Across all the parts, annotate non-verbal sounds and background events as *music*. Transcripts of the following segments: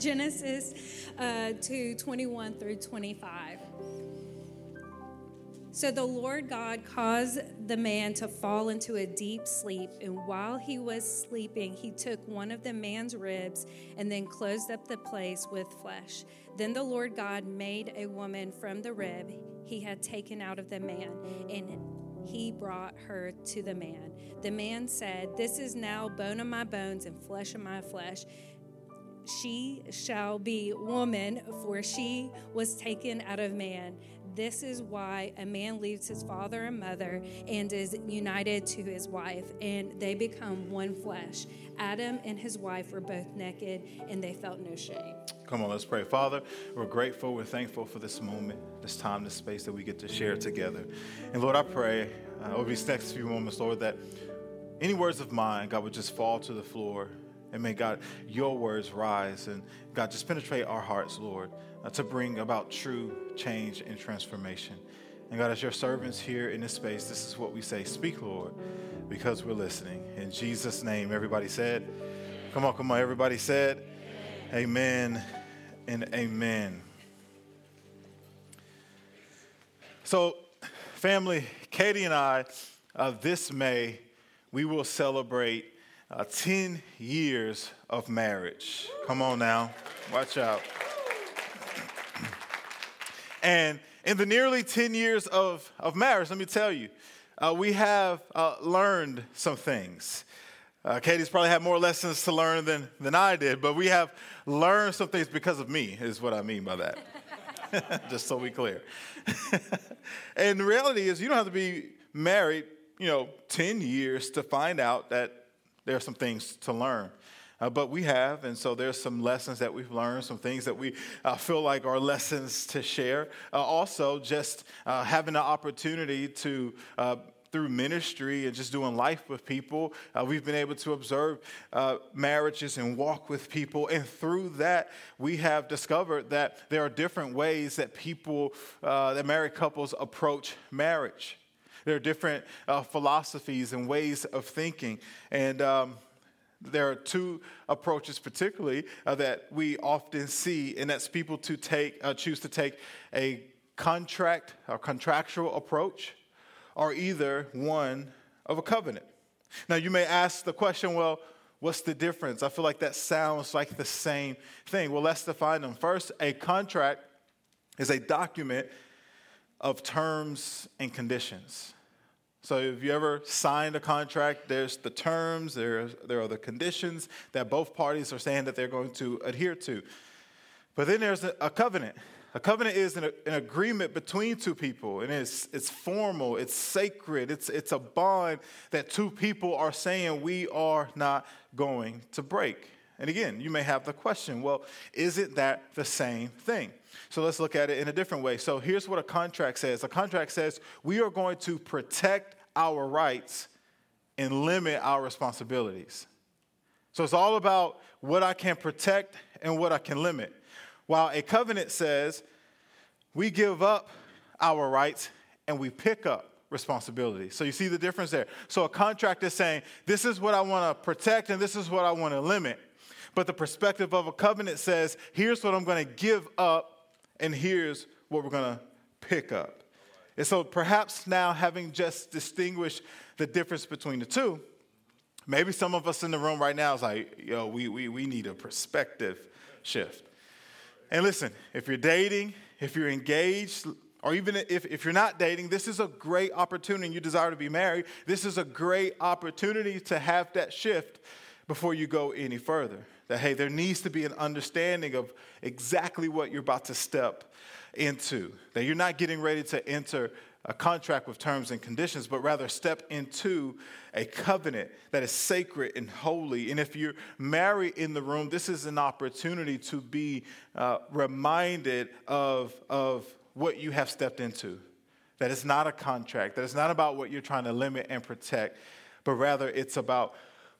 Genesis uh, 2 21 through 25. So the Lord God caused the man to fall into a deep sleep, and while he was sleeping, he took one of the man's ribs and then closed up the place with flesh. Then the Lord God made a woman from the rib he had taken out of the man, and he brought her to the man. The man said, This is now bone of my bones and flesh of my flesh she shall be woman, for she was taken out of man. This is why a man leaves his father and mother and is united to his wife, and they become one flesh. Adam and his wife were both naked, and they felt no shame. Come on, let's pray. Father, we're grateful, we're thankful for this moment, this time, this space that we get to share together. And Lord, I pray uh, over these next few moments, Lord, that any words of mine, God, would just fall to the floor. And may God, your words rise. And God, just penetrate our hearts, Lord, uh, to bring about true change and transformation. And God, as your servants here in this space, this is what we say Speak, Lord, because we're listening. In Jesus' name, everybody said, Come on, come on, everybody said, Amen, and amen. So, family, Katie and I, uh, this May, we will celebrate uh, 10 years of marriage. Come on now, watch out. *clears throat* And in the nearly 10 years of, of marriage, let me tell you, uh, we have uh, learned some things. Uh, Katie's probably had more lessons to learn than, than I did, but we have learned some things because of me, is what I mean by that. *laughs* Just so we clear. *laughs* and the reality is, you don't have to be married, you know, 10 years to find out that there are some things to learn. Uh, but we have, and so there's some lessons that we've learned, some things that we uh, feel like are lessons to share. Uh, also, just uh, having the opportunity to uh, through ministry and just doing life with people, uh, we've been able to observe uh, marriages and walk with people. And through that, we have discovered that there are different ways that people, uh, that married couples approach marriage. There are different uh, philosophies and ways of thinking. And um, there are two approaches, particularly, uh, that we often see, and that's people to take, uh, choose to take a contract or contractual approach, or either one of a covenant. Now, you may ask the question, well, what's the difference? I feel like that sounds like the same thing. Well, let's define them. First, a contract is a document of terms and conditions. So if you ever signed a contract, there's the terms, there, there are the conditions that both parties are saying that they're going to adhere to. But then there's a, a covenant. A covenant is an, an, agreement between two people, and it's, it's formal, it's sacred, it's, it's a bond that two people are saying we are not going to break. And again, you may have the question well, isn't that the same thing? So let's look at it in a different way. So here's what a contract says a contract says we are going to protect our rights and limit our responsibilities. So it's all about what I can protect and what I can limit. While a covenant says we give up our rights and we pick up responsibility. So you see the difference there. So a contract is saying, this is what I want to protect and this is what I want to limit. But the perspective of a covenant says, here's what I'm going to give up and here's what we're going to pick up. And so perhaps now, having just distinguished the difference between the two, maybe some of us in the room right now is like, yo, we, we, we need a perspective shift. And listen, if you're dating, if you're engaged, or even if, if you're not dating, this is a great opportunity. and You desire to be married. This is a great opportunity to have that shift before you go any further. That, hey, there needs to be an understanding of exactly what you're about to step into. That you're not getting ready to enter a contract with terms and conditions, but rather step into a covenant that is sacred and holy. And if you're married in the room, this is an opportunity to be uh, reminded of, of what you have stepped into. That it's not a contract, that it's not about what you're trying to limit and protect, but rather it's about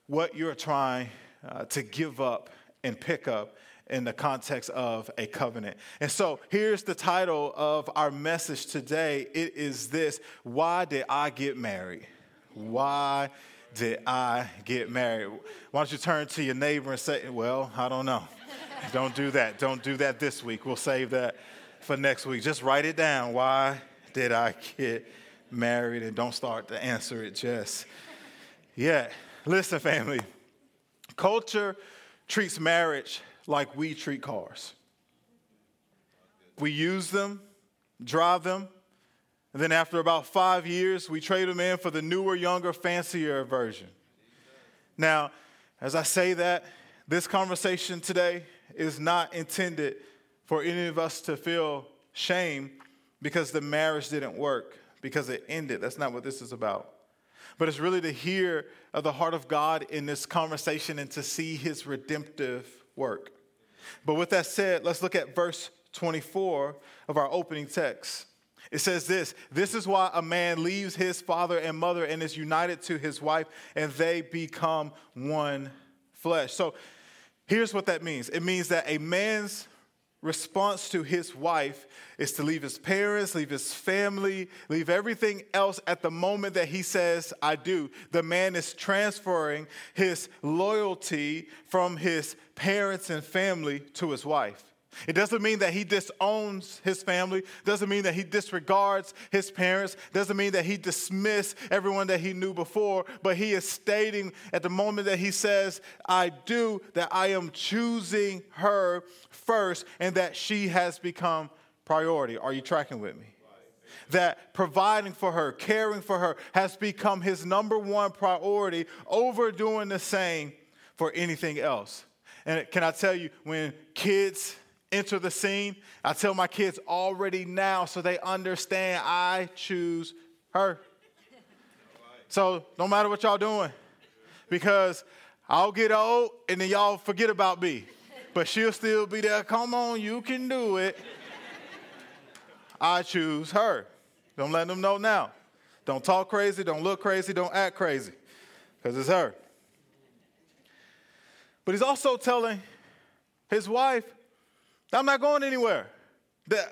what you're trying uh, to give up and pick up in the context of a covenant. And so here's the title of our message today. It is this Why did I get married? Why did I get married? Why don't you turn to your neighbor and say, Well, I don't know. don't do that. Don't do that this week. We'll save that for next week. Just write it down. Why did I get married? And don't start to answer it just yet. Listen, family, culture treats marriage like we treat cars. We use them, drive them, and then after about five years, we trade them in for the newer, younger, fancier version. Now, as I say that, this conversation today is not intended for any of us to feel shame because the marriage didn't work, because it ended. That's not what this is about. But it's really to hear of the heart of God in this conversation and to see his redemptive work. But with that said, let's look at verse 24 of our opening text. It says this This is why a man leaves his father and mother and is united to his wife, and they become one flesh. So here's what that means it means that a man's response to his wife is to leave his parents, leave his family, leave everything else at the moment that he says, I do. The man is transferring his loyalty from his parents and family to his wife. It doesn't mean that he disowns his family, doesn't mean that he disregards his parents, doesn't mean that he dismisses everyone that he knew before, but he is stating at the moment that he says, I do, that I am choosing her first and that she has become priority. Are you tracking with me? That providing for her, caring for her has become his number one priority over doing the same for anything else. And can I tell you, when kids enter the scene, I tell my kids already now so they understand I choose her. So no matter what y'all doing, because I'll get old and then y'all forget about me. But she'll still be there. Come on, you can do it. I choose her. Don't let them know now. Don't talk crazy, don't look crazy, don't act crazy, because it's her. But he's also telling his wife, I'm not going anywhere.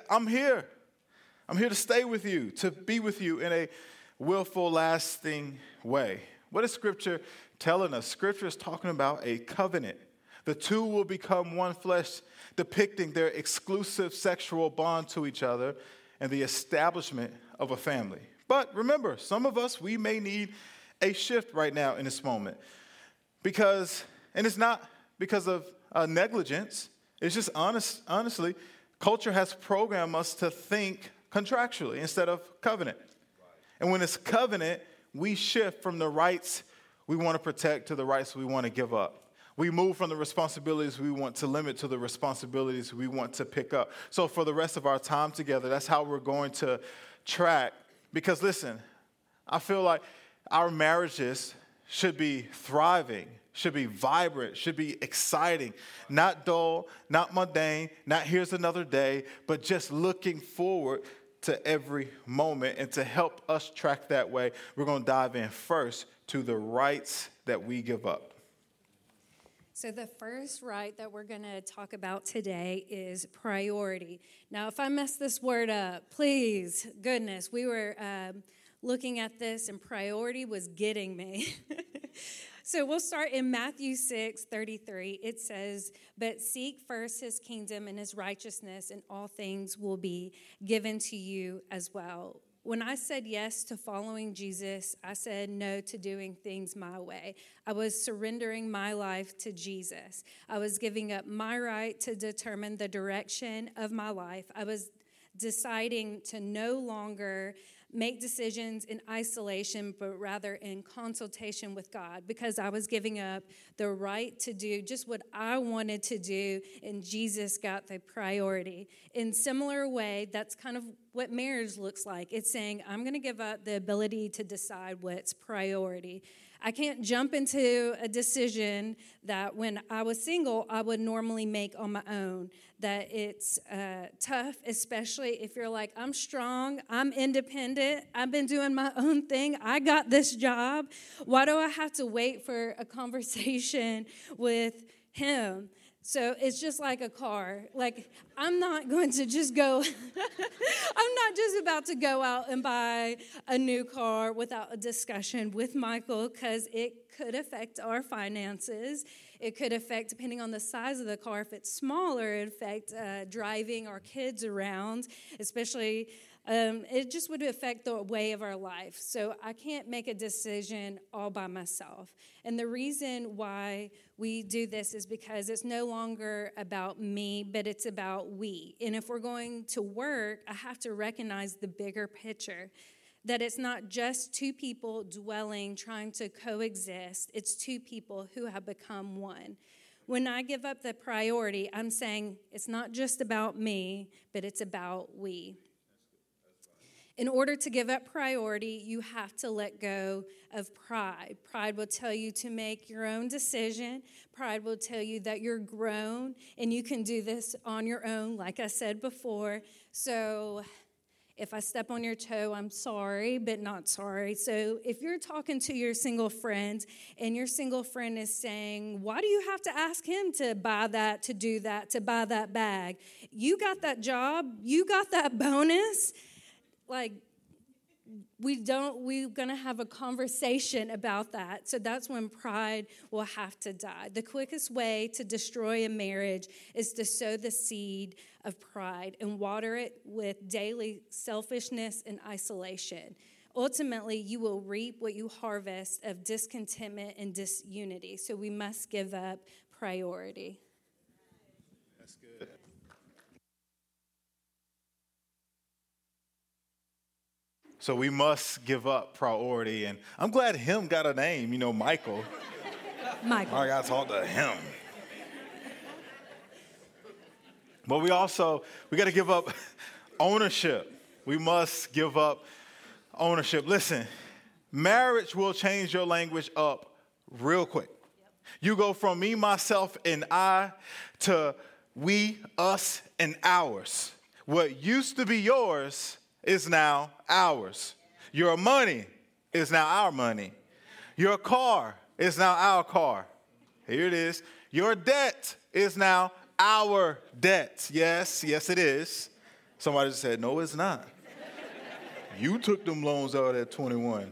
I'm here. I'm here to stay with you, to be with you in a willful, lasting way. What is Scripture telling us? Scripture is talking about a covenant. The two will become one flesh, depicting their exclusive sexual bond to each other and the establishment of a family. But remember, some of us, we may need a shift right now in this moment. Because, and it's not because of uh, negligence, it's just honest, honestly, culture has programmed us to think contractually instead of covenant. And when it's covenant, we shift from the rights we want to protect to the rights we want to give up. We move from the responsibilities we want to limit to the responsibilities we want to pick up. So, for the rest of our time together, that's how we're going to track. Because, listen, I feel like our marriages should be thriving should be vibrant, should be exciting, not dull, not mundane, not here's another day, but just looking forward to every moment. And to help us track that way, we're going to dive in first to the rights that we give up. So, the first right that we're going to talk about today is priority. Now, if I mess this word up, please, goodness, we were um, looking at this and priority was getting me. *laughs* So we'll start in Matthew 6 33. It says, But seek first his kingdom and his righteousness, and all things will be given to you as well. When I said yes to following Jesus, I said no to doing things my way. I was surrendering my life to Jesus. I was giving up my right to determine the direction of my life. I was deciding to no longer make decisions in isolation, but rather in consultation with God because I was giving up the right to do just what I wanted to do, and Jesus got the priority. In similar way, that's kind of what marriage looks like. It's saying, I'm going to give up the ability to decide what's priority. I can't jump into a decision that when I was single, I would normally make on my own. That it's uh, tough, especially if you're like, I'm strong, I'm independent, I've been doing my *laughs* own thing, I got this job. Why do I have to wait for a conversation *laughs* with him? So it's just like a car. Like, I'm not going to just go, *laughs* I'm not just about to go out and buy a new car without a discussion with Michael because it could affect our finances. It could affect, depending on the size of the car, if it's smaller, it affect uh, driving our kids around, especially um, it just would affect the way of our life. So I can't make a decision all by myself. And the reason why we do this is because it's no longer about me, but it's about we. And if we're going to work, I have to recognize the bigger picture that it's not just two people dwelling, trying to coexist, it's two people who have become one. When I give up the priority, I'm saying it's not just about me, but it's about we. In order to give up priority, you have to let go of pride. Pride will tell you to make your own decision. Pride will tell you that you're grown and you can do this on your own, like I said before. So, if I step on your toe, I'm sorry, but not sorry. So, if you're talking to your single friend and your single friend is saying, Why do you have to ask him to buy that, to do that, to buy that bag? You got that job, you got that bonus like we don't we're going to have a conversation about that. So that's when pride will have to die. The quickest way to destroy a marriage is to sow the seed of pride and water it with daily selfishness and isolation. Ultimately you will reap what you harvest of discontentment and disunity. So we must give up priority So we must give up priority. And I'm glad him got a name, you know, Michael. Michael. I got to talk to him. But we also, we got to give up ownership. We must give up ownership. Listen, marriage will change your language up real quick. You go from me, myself, and I to we, us, and ours. What used to be yours is now ours. Your money is now our money. Your car is now our car. Here it is. Your debt is now our debt. Yes, yes, it is. Somebody said, No, it's not. *laughs* you took them loans out at 21.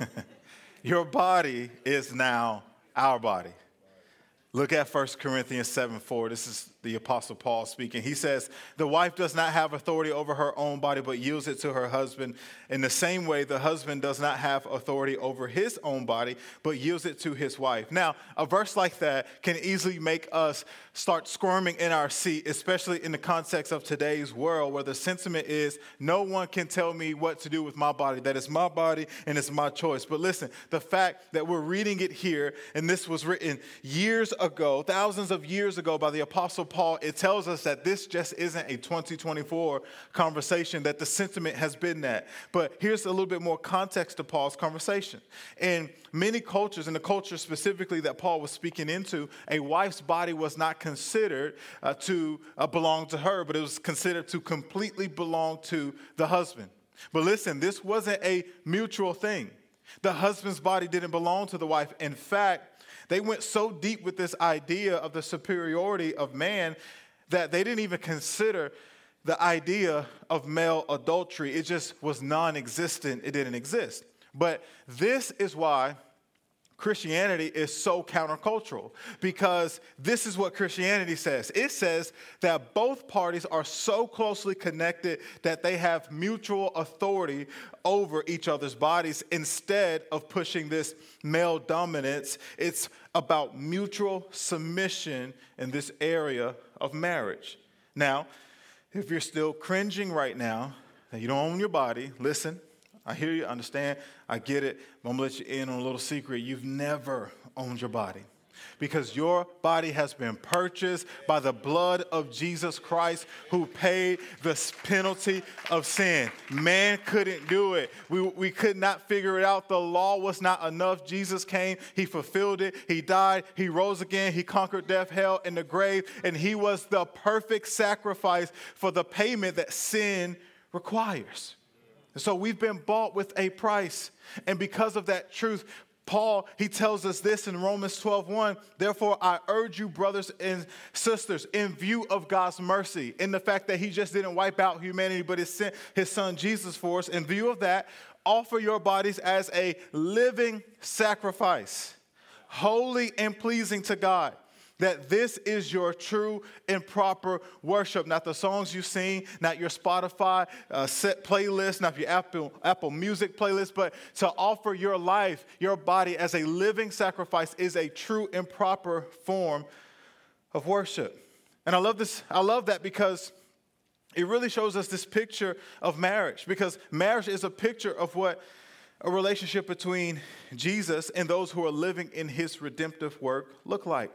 *laughs* Your body is now our body. Look at 1 Corinthians 7 4. This is the Apostle Paul speaking. He says, The wife does not have authority over her own body, but yields it to her husband. In the same way, the husband does not have authority over his own body, but yields it to his wife. Now, a verse like that can easily make us start squirming in our seat, especially in the context of today's world where the sentiment is, No one can tell me what to do with my body. That is my body and it's my choice. But listen, the fact that we're reading it here, and this was written years ago, thousands of years ago by the Apostle Paul, it tells us that this just isn't a 2024 conversation, that the sentiment has been that. But here's a little bit more context to Paul's conversation. In many cultures, in the culture specifically that Paul was speaking into, a wife's body was not considered uh, to uh, belong to her, but it was considered to completely belong to the husband. But listen, this wasn't a mutual thing. The husband's body didn't belong to the wife. In fact, they went so deep with this idea of the superiority of man that they didn't even consider the idea of male adultery. It just was non existent, it didn't exist. But this is why Christianity is so countercultural because this is what Christianity says. It says that both parties are so closely connected that they have mutual authority over each other's bodies instead of pushing this male dominance. It's about mutual submission in this area of marriage. Now, if you're still cringing right now, that you don't own your body, listen, I hear you, understand, I get it. But I'm gonna let you in on a little secret. You've never owned your body because your body has been purchased by the blood of Jesus Christ who paid the penalty of sin. Man couldn't do it. We, we could not figure it out. The law was not enough. Jesus came, He fulfilled it, He died, He rose again, He conquered death, hell, and the grave, and He was the perfect sacrifice for the payment that sin requires. And so we've been bought with a price. And because of that truth, Paul, he tells us this in Romans 12 1. Therefore, I urge you, brothers and sisters, in view of God's mercy, in the fact that he just didn't wipe out humanity, but he sent his son Jesus for us, in view of that, offer your bodies as a living sacrifice, holy and pleasing to God that this is your true and proper worship. Not the songs you sing, not your Spotify uh, set playlist, not your Apple, Apple Music playlist, but to offer your life, your body as a living sacrifice is a true and proper form of worship. And I love this, I love that because it really shows us this picture of marriage, because marriage is a picture of what a relationship between Jesus and those who are living in his redemptive work look like.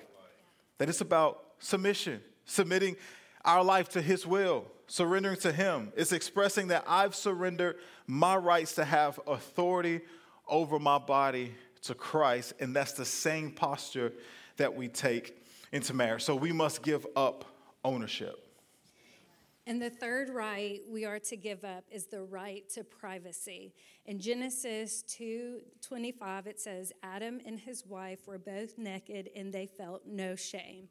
That it's about submission, submitting our life to His will, surrendering to Him. It's expressing that I've surrendered my rights to have authority over my body to Christ. And that's the same posture that we take into marriage. So we must give up ownership. And the third right we are to give up is the right to privacy. In Genesis 2:25 it says Adam and his wife were both naked and they felt no shame.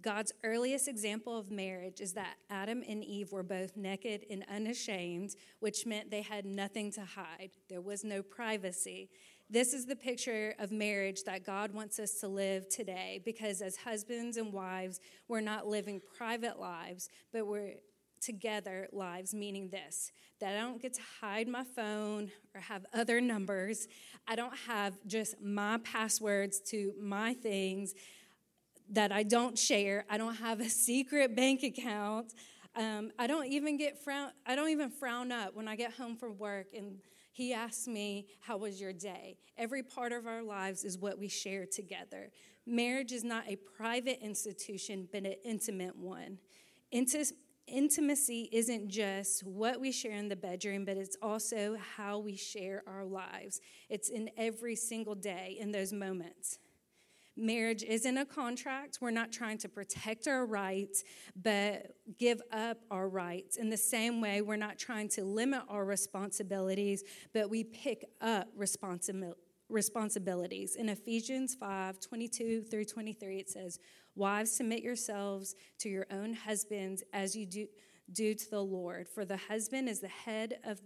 God's earliest example of marriage is that Adam and Eve were both naked and unashamed, which meant they had nothing to hide. There was no privacy. This is the picture of marriage that God wants us to live today because as husbands and wives, we're not living private lives, but we're together lives, meaning this that I don't get to hide my phone or have other numbers. I don't have just my passwords to my things that I don't share. I don't have a secret bank account. Um, I don't even get frown. I don't even frown up when I get home from work and he asks me, How was your day? Every part of our lives is what we share together. Marriage is not a private institution, but an intimate one. Intimacy isn't just what we share in the bedroom, but it's also how we share our lives. It's in every single day in those moments. Marriage isn't a contract. We're not trying to protect our rights, but give up our rights. In the same way, we're not trying to limit our responsibilities, but we pick up responsibilities responsibilities. In Ephesians 5 22 through 23, it says, Wives, submit yourselves to your own husbands as you do, do to the Lord. For the husband is the head of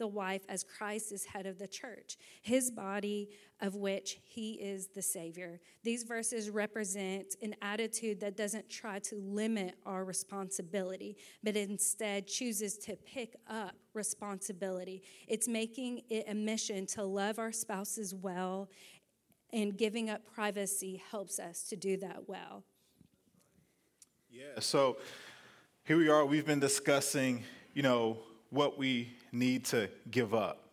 the wife as Christ is head of the church, his body of which he is the Savior. These verses represent an attitude that doesn't try to limit our responsibility, but instead chooses to pick up responsibility. It's making it a mission to love our spouses well, and giving up privacy helps us to do that well. Yeah, so here we are. We've been discussing, you know, what we need to give up.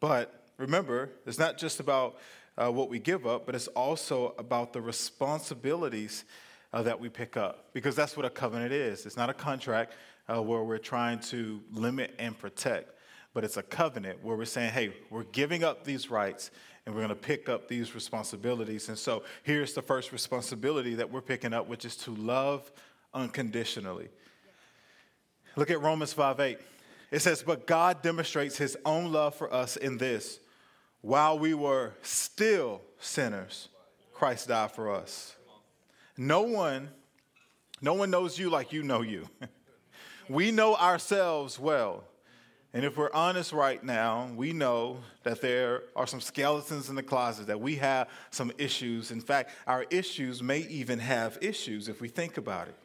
But remember, it's not just about uh, what we give up, but it's also about the responsibilities uh, that we pick up, because that's what a covenant is. It's not a contract uh, where we're trying to limit and protect, but it's a covenant where we're saying, hey, we're giving up these rights and we're going to pick up these responsibilities. And so here's the first responsibility that we're picking up, which is to love unconditionally. Look at Romans 5 8. It says, But God demonstrates his own love for us in this while we were still sinners, Christ died for us. No one, no one knows you like you know you. *laughs* we know ourselves well. And if we're honest right now, we know that there are some skeletons in the closet, that we have some issues. In fact, our issues may even have issues if we think about it.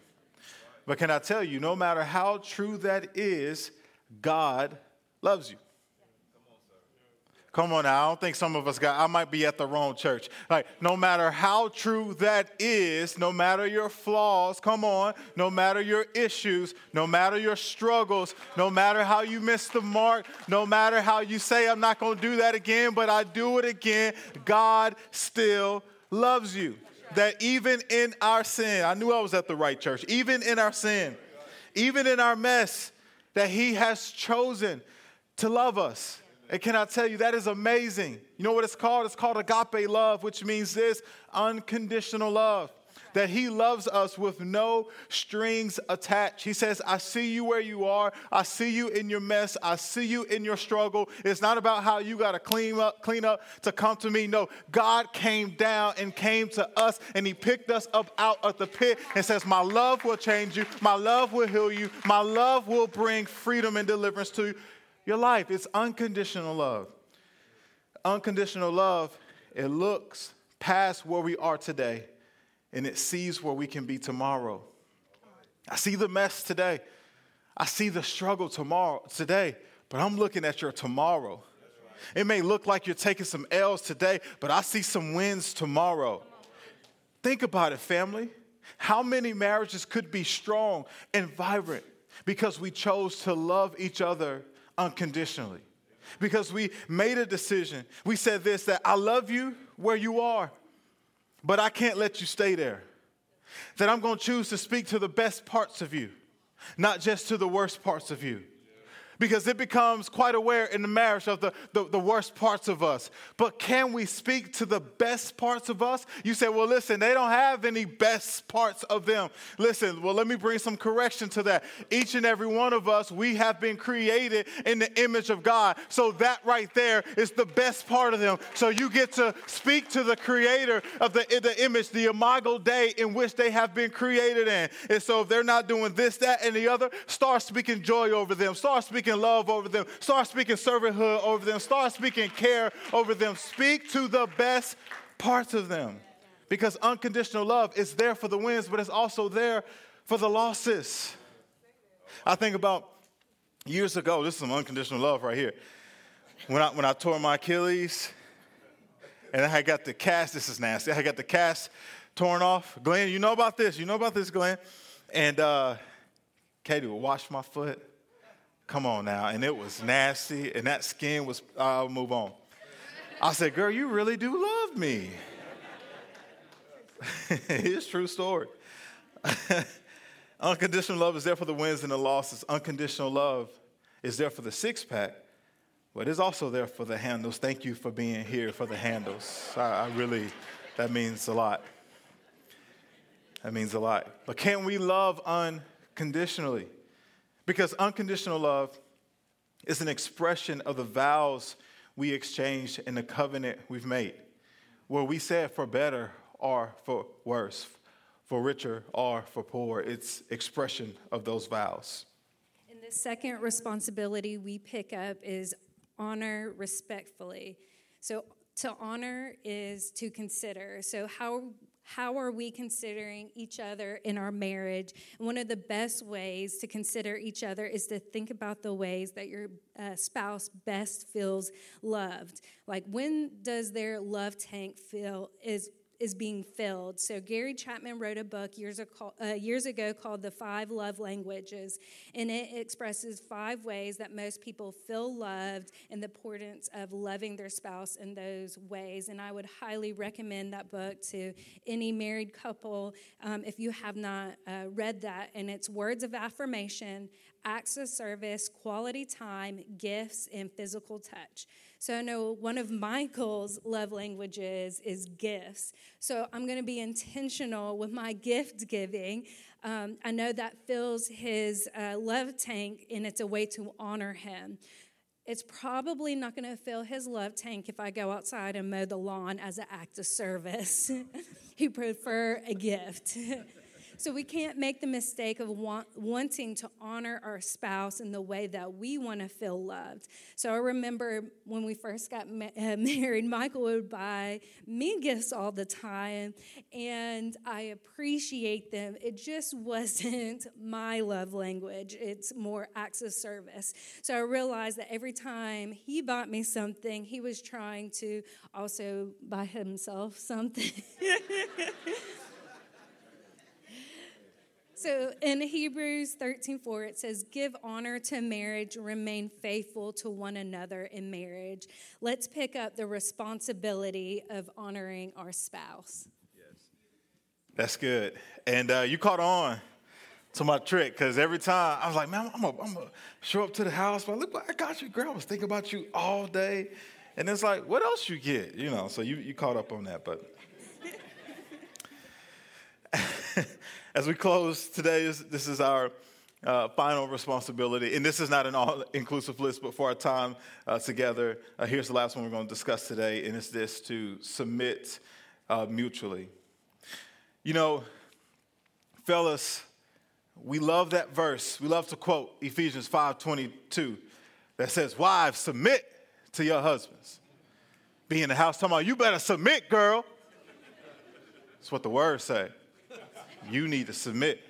But can I tell you, no matter how true that is, God loves you. Come on now, I don't think some of us got, I might be at the wrong church. Like, no matter how true that is, no matter your flaws, come on, no matter your issues, no matter your struggles, no matter how you miss the mark, no matter how you say, I'm not going to do that again, but I do it again, God still loves you. That even in our sin, I knew I was at the right church, even in our sin, even in our mess, that He has chosen to love us. And can I tell you, that is amazing. You know what it's called? It's called agape love, which means this unconditional love. That He loves us with no strings attached. He says, I see you where you are. I see you in your mess. I see you in your struggle. It's not about how you got to clean up, clean up to come to me. No, God came down and came to us and He picked us up out of the pit and says, My love will change you. My love will heal you. My love will bring freedom and deliverance to your life. It's unconditional love. Unconditional love, it looks past where we are today and it sees where we can be tomorrow. I see the mess today. I see the struggle tomorrow today, but I'm looking at your tomorrow. It may look like you're taking some L's today, but I see some wins tomorrow. Think about it, family. How many marriages could be strong and vibrant because we chose to love each other unconditionally? Because we made a decision. We said this that I love you where you are, but I can't let you stay there. That I'm going to choose to speak to the best parts of you, not just to the worst parts of you because it becomes quite aware in the marriage of the, the, the, worst parts of us. But can we speak to the best parts of us? You say, well, listen, they don't have any best parts of them. Listen, well, let me bring some correction to that. Each and every one of us, we have been created in the image of God. So that right there is the best part of them. So you get to speak to the creator of the, the image, the imago Dei in which they have been created in. And so if they're not doing this, that, and the other, start speaking joy over them. Start speaking speaking love over them. Start speaking servanthood over them. Start speaking care over them. Speak to the best parts of them. Because unconditional love is there for the wins, but it's also there for the losses. I think about years ago, this is some unconditional love right here. When I, when I tore my Achilles and I got the cast, this is nasty, I got the cast torn off. Glenn, you know about this. You know about this, Glenn. And uh, Katie would wash my foot. Come on now. And it was nasty, and that skin was, I'll move on. I said, Girl, you really do love me. *laughs* it's true story. *laughs* Unconditional love is there for the wins and the losses. Unconditional love is there for the six pack, but it's also there for the handles. Thank you for being here for the handles. I, I really, that means a lot. That means a lot. But can we love unconditionally? Because unconditional love is an expression of the vows we exchanged in the covenant we've made, where we said for better or for worse, for richer or for poor. It's expression of those vows. And the second responsibility we pick up is honor respectfully. So to honor is to consider. So how how are we considering each other in our marriage? One of the best ways to consider each other is to think about the ways that your uh, spouse best feels loved. Like when does their love tank feel is is being filled. So Gary Chapman wrote a book years ago, uh, years ago called The Five Love Languages, and it expresses five ways that most people feel loved and the importance of loving their spouse in those ways. And I would highly recommend that book to any married couple um, if you have not uh, read that. And it's words of affirmation, acts of service, quality time, gifts, and physical touch. So I know one of Michael's love languages is gifts. So I'm going to be intentional with my gift giving. Um, I know that fills his uh, love tank, and it's a way to honor him. It's probably not going to fill his love tank if I go outside and mow the lawn as an act of service. *laughs* he prefer a gift. *laughs* So we can't make the mistake of want, wanting to honor our spouse in the way that we want to feel loved. So I remember when we first got ma- *laughs* uh, married, Michael would buy me gifts all the time, and I appreciate them. It just wasn't *laughs* my love language, it's more acts of service. So I realized that every time he bought me something, he was trying to also buy himself something. *laughs* So in Hebrews 13 4, it says, Give honor to marriage, remain faithful to one another in marriage. Let's pick up the responsibility of honoring our spouse. Yes. That's good. And uh, you caught on to my trick because every time I was like, man, I'm to show up to the house. But look, I got you, girl. I was thinking about you all day. And it's like, what else you get? You know, so you, you caught up on that. But *laughs* *laughs* as we close today, this is our uh, final responsibility. And this is not an all inclusive list, but for our time uh, together, uh, here's the last one we're going to discuss today, and it's this to submit uh, mutually. You know, fellas, we love that verse. We love to quote Ephesians 5:22 that says, Wives, submit to your husbands. Be in the house talking about, you better submit, girl. That's what the words say. You need to submit.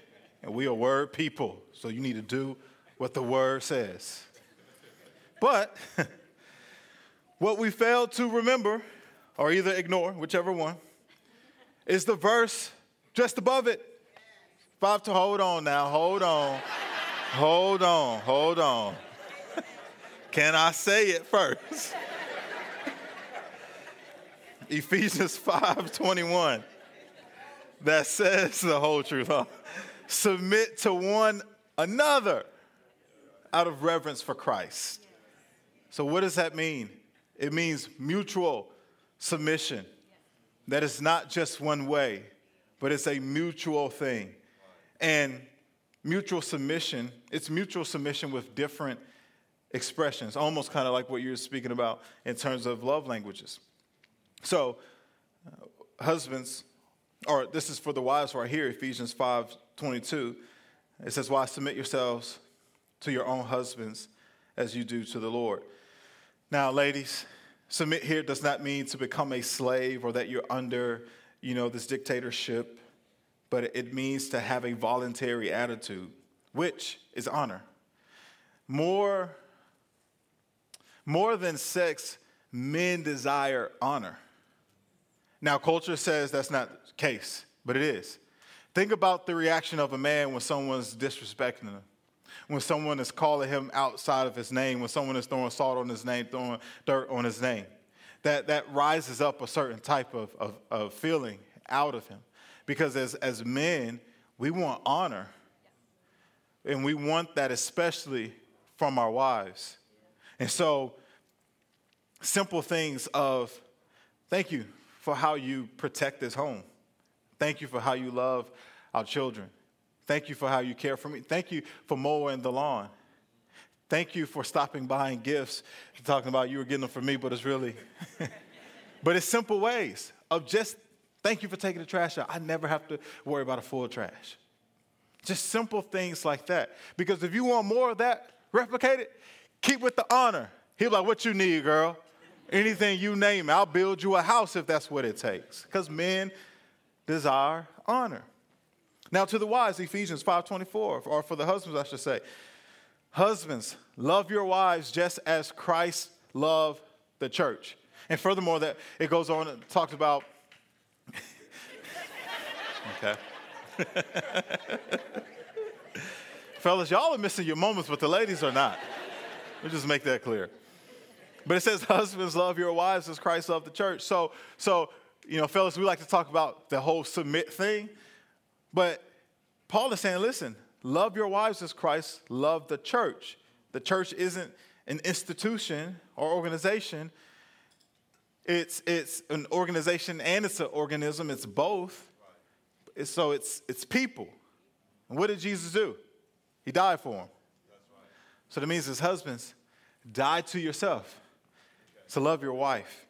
And we are word people, so you need to do what the word says. But *laughs* what we fail to remember, or either ignore, whichever one, is the verse just above it. Five to hold on now, hold on, hold on, hold on. *laughs* Can I say it first? *laughs* Ephesians 5 21 that says the whole truth. Huh? Submit to one another out of reverence for Christ. So, what does that mean? It means mutual submission. That is not just one way, but it's a mutual thing. And mutual submission, it's mutual submission with different expressions, almost kind of like what you're speaking about in terms of love languages. So, uh, husbands, or this is for the wives right here, Ephesians 5 22. It says, Why submit yourselves to your own husbands as you do to the Lord. Now, ladies, submit here does not mean to become a slave or that you're under, you know, this dictatorship, but it means to have a voluntary attitude, which is honor. More more than sex, men desire honor. Now, culture says that's not the case, but it is. Think about the reaction of a man when someone's disrespecting him, when someone is calling him outside of his name, when someone is throwing salt on his name, throwing dirt on his name. That, that rises up a certain type of, of, of feeling out of him. Because as, as men, we want honor. And we want that especially from our wives. And so, simple things of thank you for how you protect this home. Thank you for how you love our children. Thank you for how you care for me. Thank you for mowing the lawn. Thank you for stopping buying gifts, talking about you were getting them for me, but it's really, *laughs* but it's simple ways of just thank you for taking the trash out. I never have to worry about a full trash. Just simple things like that. Because if you want more of that replicated, keep with the honor. He'll be like, What you need, girl? Anything you name, I'll build you a house if that's what it takes. Because men desire honor. Now to the wives, Ephesians 5:24, or for the husbands, I should say. Husbands, love your wives just as Christ loved the church. And furthermore, that it goes on and talks about. *laughs* okay. *laughs* Fellas, y'all are missing your moments, but the ladies are not. Let me just make that clear. But it says, *laughs* husbands, love your wives as Christ loved the church. So, so, you know, fellas, we like to talk about the whole submit thing. But Paul is saying, listen, love your wives as Christ loved the church. The church isn't an institution or organization. It's, it's an organization and it's an organism. It's both. So it's, it's people. And what did Jesus do? He died for them. So that means as husbands, die to yourself to love your wife.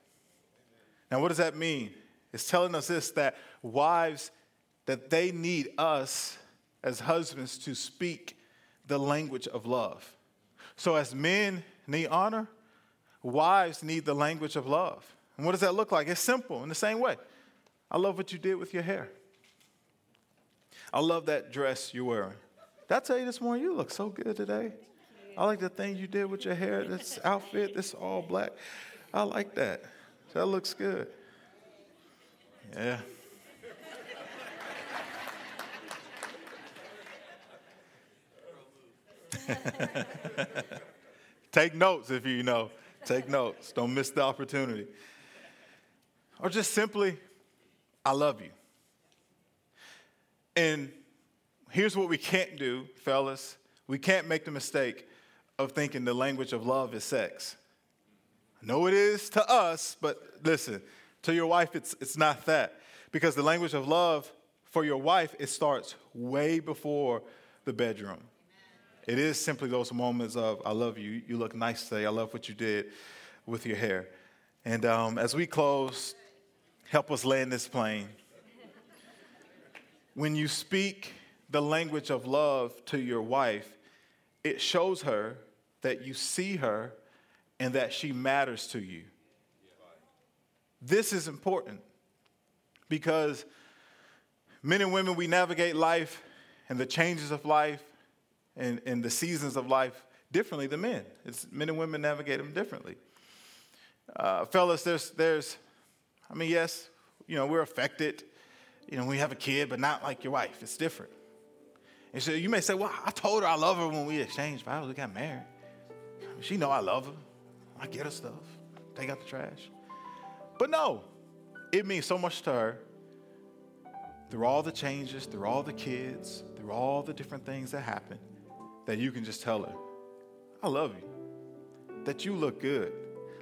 Now, what does that mean? It's telling us this that wives, that they need us as husbands to speak the language of love. So, as men need honor, wives need the language of love. And what does that look like? It's simple in the same way. I love what you did with your hair. I love that dress you're wearing. Did I tell you this morning? You look so good today. I like the thing you did with your hair, this outfit, this all black. I like that. That looks good. Yeah. *laughs* Take notes if you know. Take notes. Don't miss the opportunity. Or just simply, I love you. And here's what we can't do, fellas. We can't make the mistake of thinking the language of love is sex. I know it is to us, but listen, to your wife, it's, it's not that. Because the language of love for your wife, it starts way before the bedroom. It is simply those moments of, I love you, you look nice today, I love what you did with your hair. And um, as we close, help us land this plane. When you speak the language of love to your wife, it shows her that you see her and that she matters to you. This is important because men and women, we navigate life and the changes of life and, and the seasons of life differently than men. It's, men and women navigate them differently. Uh, fellas, there's, there's, I mean, yes, you know, we're affected. You know, we have a kid, but not like your wife. It's different. And so you may say, well, I told her I love her when we exchanged vows. We got married. She know I love her. I get her stuff. Take out the trash. But no, it means so much to her through all the changes, through all the kids, through all the different things that happen, that you can just tell her, I love you, that you look good.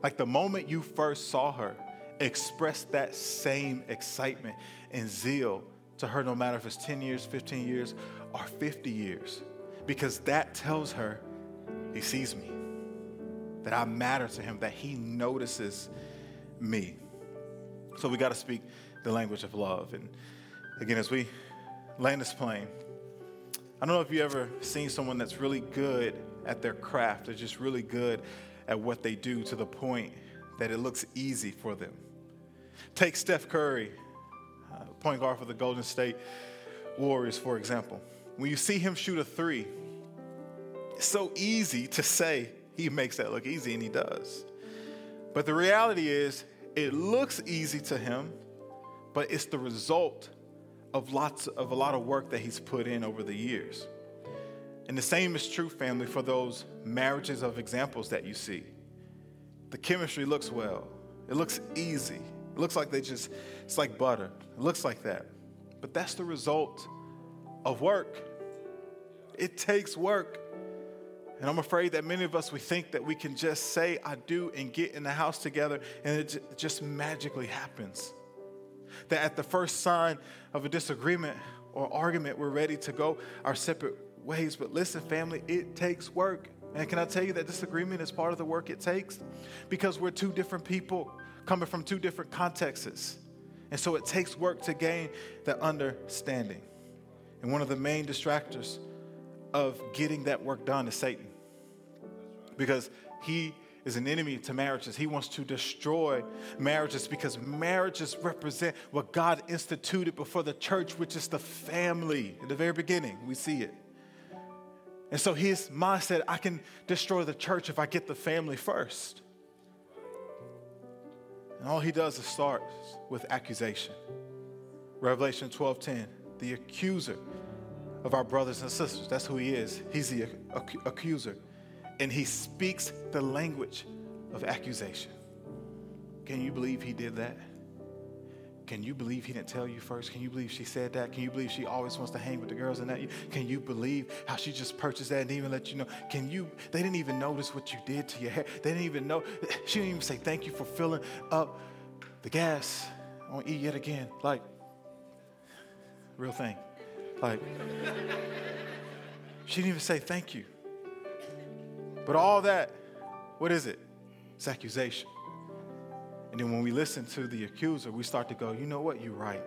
Like the moment you first saw her, express that same excitement and zeal to her, no matter if it's 10 years, 15 years, or 50 years, because that tells her he sees me, that I matter to him, that he notices me. So we got to speak the language of love. And again, as we land this plane, I don't know if you ever seen someone that's really good at their craft, they're just really good at what they do to the point that it looks easy for them. Take Steph Curry, uh, point guard for the Golden State Warriors, for example. When you see him shoot a three, it's so easy to say *laughs* he makes that look easy, and he does. But the reality is, it looks easy to him, but it's the result of lots of a lot of work that he's put in over the years. And the same is true, family, for those marriages of examples that you see. The chemistry looks well. It looks easy. It looks like they just, it's like butter. It looks like that. But that's the result of work. It takes work. And I'm afraid that many of us, we think that we can just say, I do, and get in the house together, and it just magically happens. That at the first sign of a disagreement or argument, we're ready to go our separate ways. But listen, family, it takes work. And can I tell you that disagreement is part of the work it takes? Because we're two different people coming from two different contexts. And so it takes work to gain that understanding. And one of the main distractors of getting that work done is Satan. Because he is an enemy to marriages. He wants to destroy marriages because marriages represent what God instituted before the church, which is the family. In the very beginning, we see it. And so his mindset I can destroy the church if I get the family first. And all he does is start with accusation. Revelation 12:10, the accuser of our brothers and sisters. That's who he is. He's the accuser. And he speaks the language of accusation. Can you believe he did that? Can you believe he didn't tell you first? Can you believe she said that? Can you believe she always wants to hang with the girls and that? Can you believe how she just purchased that and even let you know? Can you? They didn't even notice what you did to your hair. They didn't even know. *laughs* She didn't even say thank you for filling up the gas on E yet again. Like, real thing. Like, she didn't even say thank you. But all that, what is it? It's accusation. And then when we listen to the accuser, we start to go, you know what, you're right.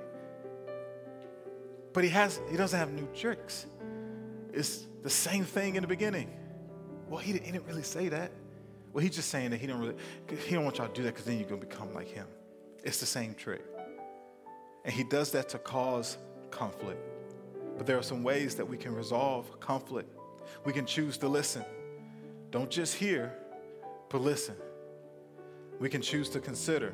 But he has he doesn't have new tricks. It's the same thing in the beginning. Well, he, didn't really say that. Well, he's just saying that he don't really he don't want y'all to do that because then you're gonna become like him. It's the same trick. And he does that to cause conflict. But there are some ways that we can resolve conflict. We can choose to listen. Don't just hear, but listen we can choose to consider.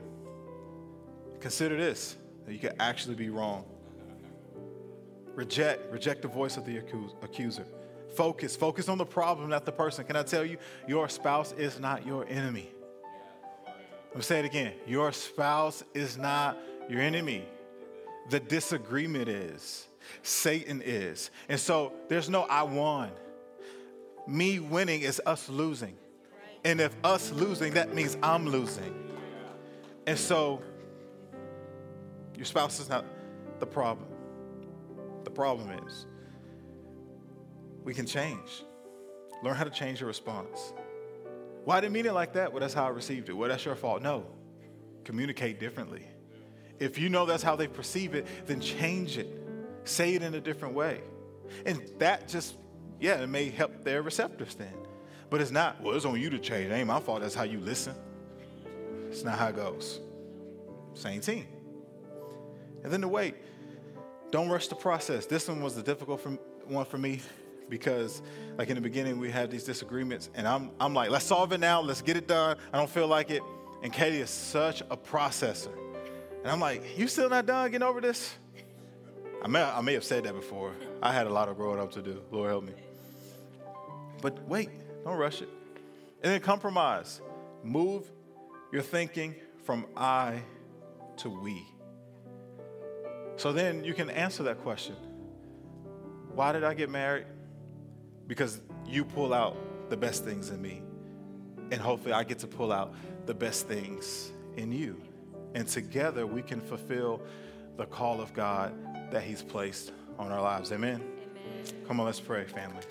Consider this that you could actually be wrong. Reject, reject the voice of the accuser. Focus, focus on the problem, not the person. Can I tell you, your spouse is not your enemy. Let me say it again. Your spouse is not your enemy. The disagreement is. Satan is. And so there's no I won. Me winning is us losing. And if us losing, that means I'm losing. And so your spouse is not the problem. The problem is, we can change. Learn how to change your response. Well, I didn't mean it like that. Well, that's how I received it. Well, that's your fault. No. Communicate differently. If you know that's how they perceive it, then change it. Say it in a different way. And that just, yeah, it may help their receptors then. But it's not, well, it's on you to change. It ain't my fault. That's how you listen. It's not how it goes. Same team. And then the wait. Don't rush the process. This one was the difficult one for me because like in the beginning we had these disagreements and I'm, I'm like let's solve it now let's get it done i don't feel like it and katie is such a processor and i'm like you still not done getting over this i may, I may have said that before. I had a lot of growing up to do. Lord help me. But wait don't rush it. And then compromise. Move your thinking from i to we. So then you can answer that question. Why did i get married? Because you pull out the best things in me. And hopefully, I get to pull out the best things in you. And together, we can fulfill the call of God that He's placed on our lives. Amen. Amen. Come on, let's pray, family.